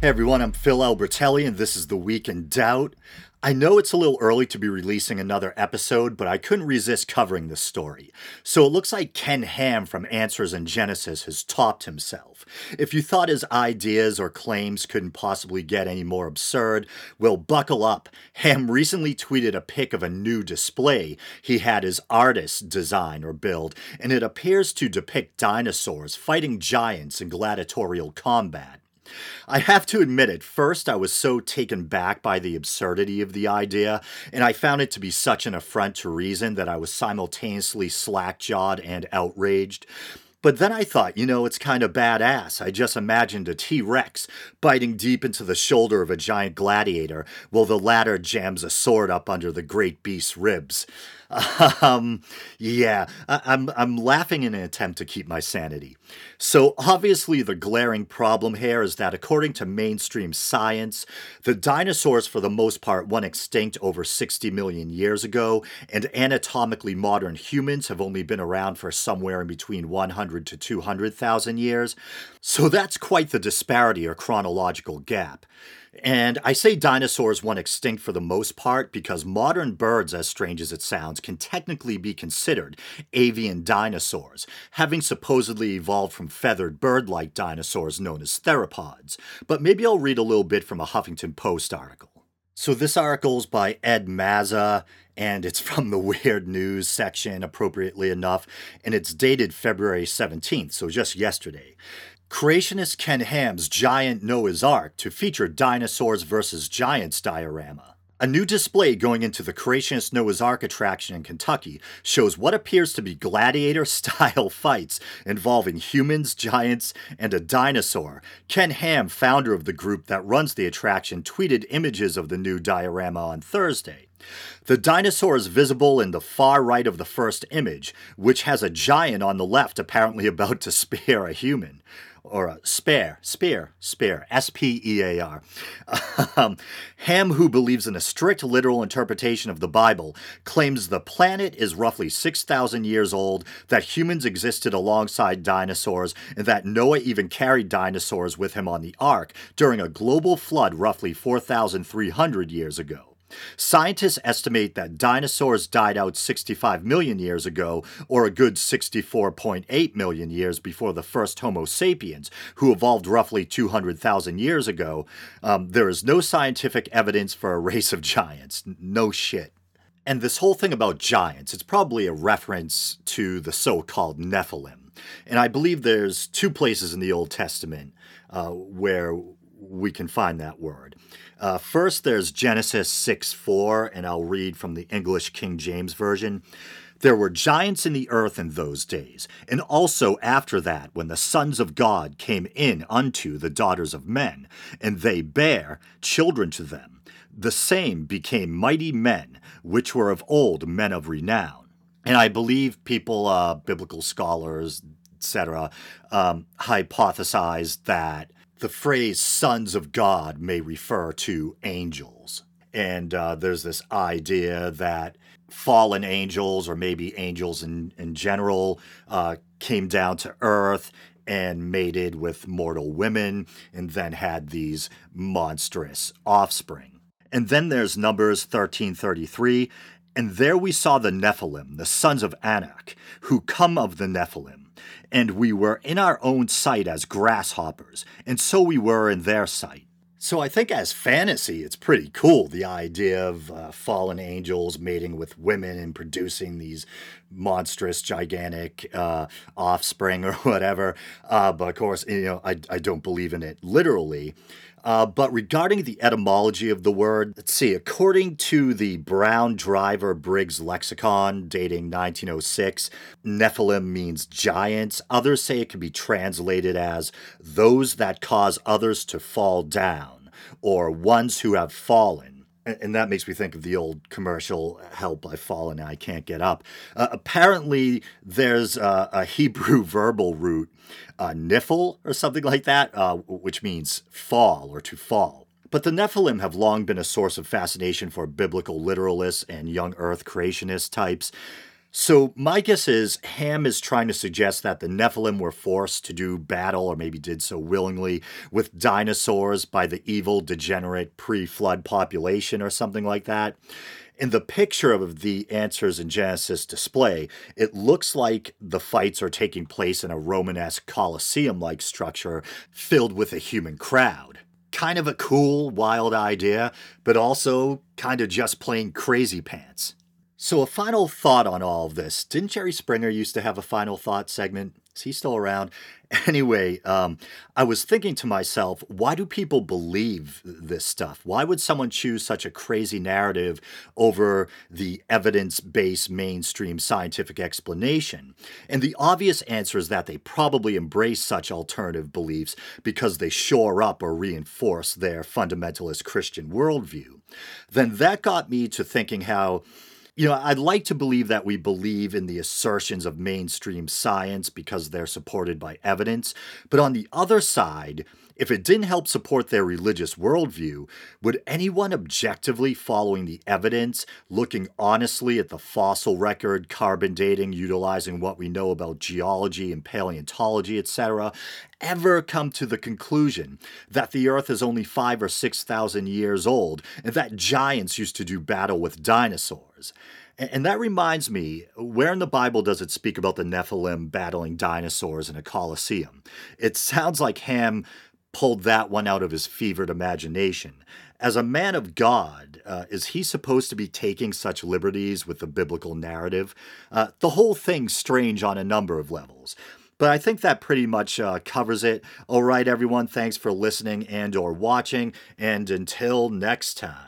Hey everyone, I'm Phil Albertelli, and this is The Week in Doubt. I know it's a little early to be releasing another episode, but I couldn't resist covering this story. So it looks like Ken Ham from Answers in Genesis has topped himself. If you thought his ideas or claims couldn't possibly get any more absurd, well, buckle up. Ham recently tweeted a pic of a new display he had his artist design or build, and it appears to depict dinosaurs fighting giants in gladiatorial combat. I have to admit, at first I was so taken back by the absurdity of the idea, and I found it to be such an affront to reason that I was simultaneously slack jawed and outraged. But then I thought, you know, it's kind of badass. I just imagined a T Rex biting deep into the shoulder of a giant gladiator while the latter jams a sword up under the great beast's ribs. Um, yeah, I- I'm, I'm laughing in an attempt to keep my sanity. So, obviously, the glaring problem here is that according to mainstream science, the dinosaurs, for the most part, went extinct over 60 million years ago, and anatomically modern humans have only been around for somewhere in between 100 to 200,000 years. So, that's quite the disparity or chronological gap. And I say dinosaurs went extinct for the most part because modern birds, as strange as it sounds, can technically be considered avian dinosaurs, having supposedly evolved from feathered bird like dinosaurs known as theropods. But maybe I'll read a little bit from a Huffington Post article. So this article is by Ed Mazza, and it's from the Weird News section, appropriately enough, and it's dated February 17th, so just yesterday. Creationist Ken Ham's giant Noah's Ark to feature dinosaurs versus giants diorama. A new display going into the Creationist Noah's Ark attraction in Kentucky shows what appears to be gladiator style fights involving humans, giants, and a dinosaur. Ken Ham, founder of the group that runs the attraction, tweeted images of the new diorama on Thursday. The dinosaur is visible in the far right of the first image, which has a giant on the left apparently about to spear a human or a spare, spear, spear, S P E A R. Um, Ham, who believes in a strict literal interpretation of the Bible, claims the planet is roughly 6,000 years old, that humans existed alongside dinosaurs, and that Noah even carried dinosaurs with him on the ark during a global flood roughly 4,300 years ago. Scientists estimate that dinosaurs died out 65 million years ago, or a good 64.8 million years before the first Homo sapiens, who evolved roughly 200,000 years ago. Um, there is no scientific evidence for a race of giants. No shit. And this whole thing about giants, it's probably a reference to the so called Nephilim. And I believe there's two places in the Old Testament uh, where we can find that word. Uh, first, there's Genesis 6 4, and I'll read from the English King James Version. There were giants in the earth in those days, and also after that, when the sons of God came in unto the daughters of men, and they bare children to them. The same became mighty men, which were of old men of renown. And I believe people, uh, biblical scholars, etc., um, hypothesized that the phrase sons of God may refer to angels. And uh, there's this idea that fallen angels, or maybe angels in, in general, uh, came down to earth and mated with mortal women and then had these monstrous offspring. And then there's Numbers 1333, and there we saw the Nephilim, the sons of Anak, who come of the Nephilim and we were in our own sight as grasshoppers, and so we were in their sight. So I think as fantasy, it's pretty cool the idea of uh, fallen angels mating with women and producing these monstrous, gigantic uh, offspring or whatever. Uh, but of course, you know, I, I don't believe in it literally. Uh, but regarding the etymology of the word, let's see, according to the Brown Driver Briggs lexicon dating 1906, Nephilim means giants. Others say it can be translated as those that cause others to fall down or ones who have fallen and that makes me think of the old commercial help i've fallen i can't get up. Uh, apparently there's a hebrew verbal root uh, niphil or something like that uh, which means fall or to fall. But the nephilim have long been a source of fascination for biblical literalists and young earth creationist types So, my guess is Ham is trying to suggest that the Nephilim were forced to do battle, or maybe did so willingly, with dinosaurs by the evil, degenerate pre flood population, or something like that. In the picture of the Answers in Genesis display, it looks like the fights are taking place in a Romanesque Colosseum like structure filled with a human crowd. Kind of a cool, wild idea, but also kind of just plain crazy pants. So, a final thought on all of this. Didn't Jerry Springer used to have a final thought segment? Is he still around? Anyway, um, I was thinking to myself, why do people believe this stuff? Why would someone choose such a crazy narrative over the evidence based mainstream scientific explanation? And the obvious answer is that they probably embrace such alternative beliefs because they shore up or reinforce their fundamentalist Christian worldview. Then that got me to thinking how you know, I'd like to believe that we believe in the assertions of mainstream science because they're supported by evidence. But on the other side, if it didn't help support their religious worldview, would anyone objectively following the evidence, looking honestly at the fossil record, carbon dating, utilizing what we know about geology and paleontology, etc., ever come to the conclusion that the Earth is only five or six thousand years old and that giants used to do battle with dinosaurs? And that reminds me, where in the Bible does it speak about the Nephilim battling dinosaurs in a coliseum? It sounds like Ham pulled that one out of his fevered imagination. As a man of God, uh, is he supposed to be taking such liberties with the biblical narrative? Uh, the whole thing's strange on a number of levels. But I think that pretty much uh, covers it. All right, everyone, thanks for listening and or watching, and until next time.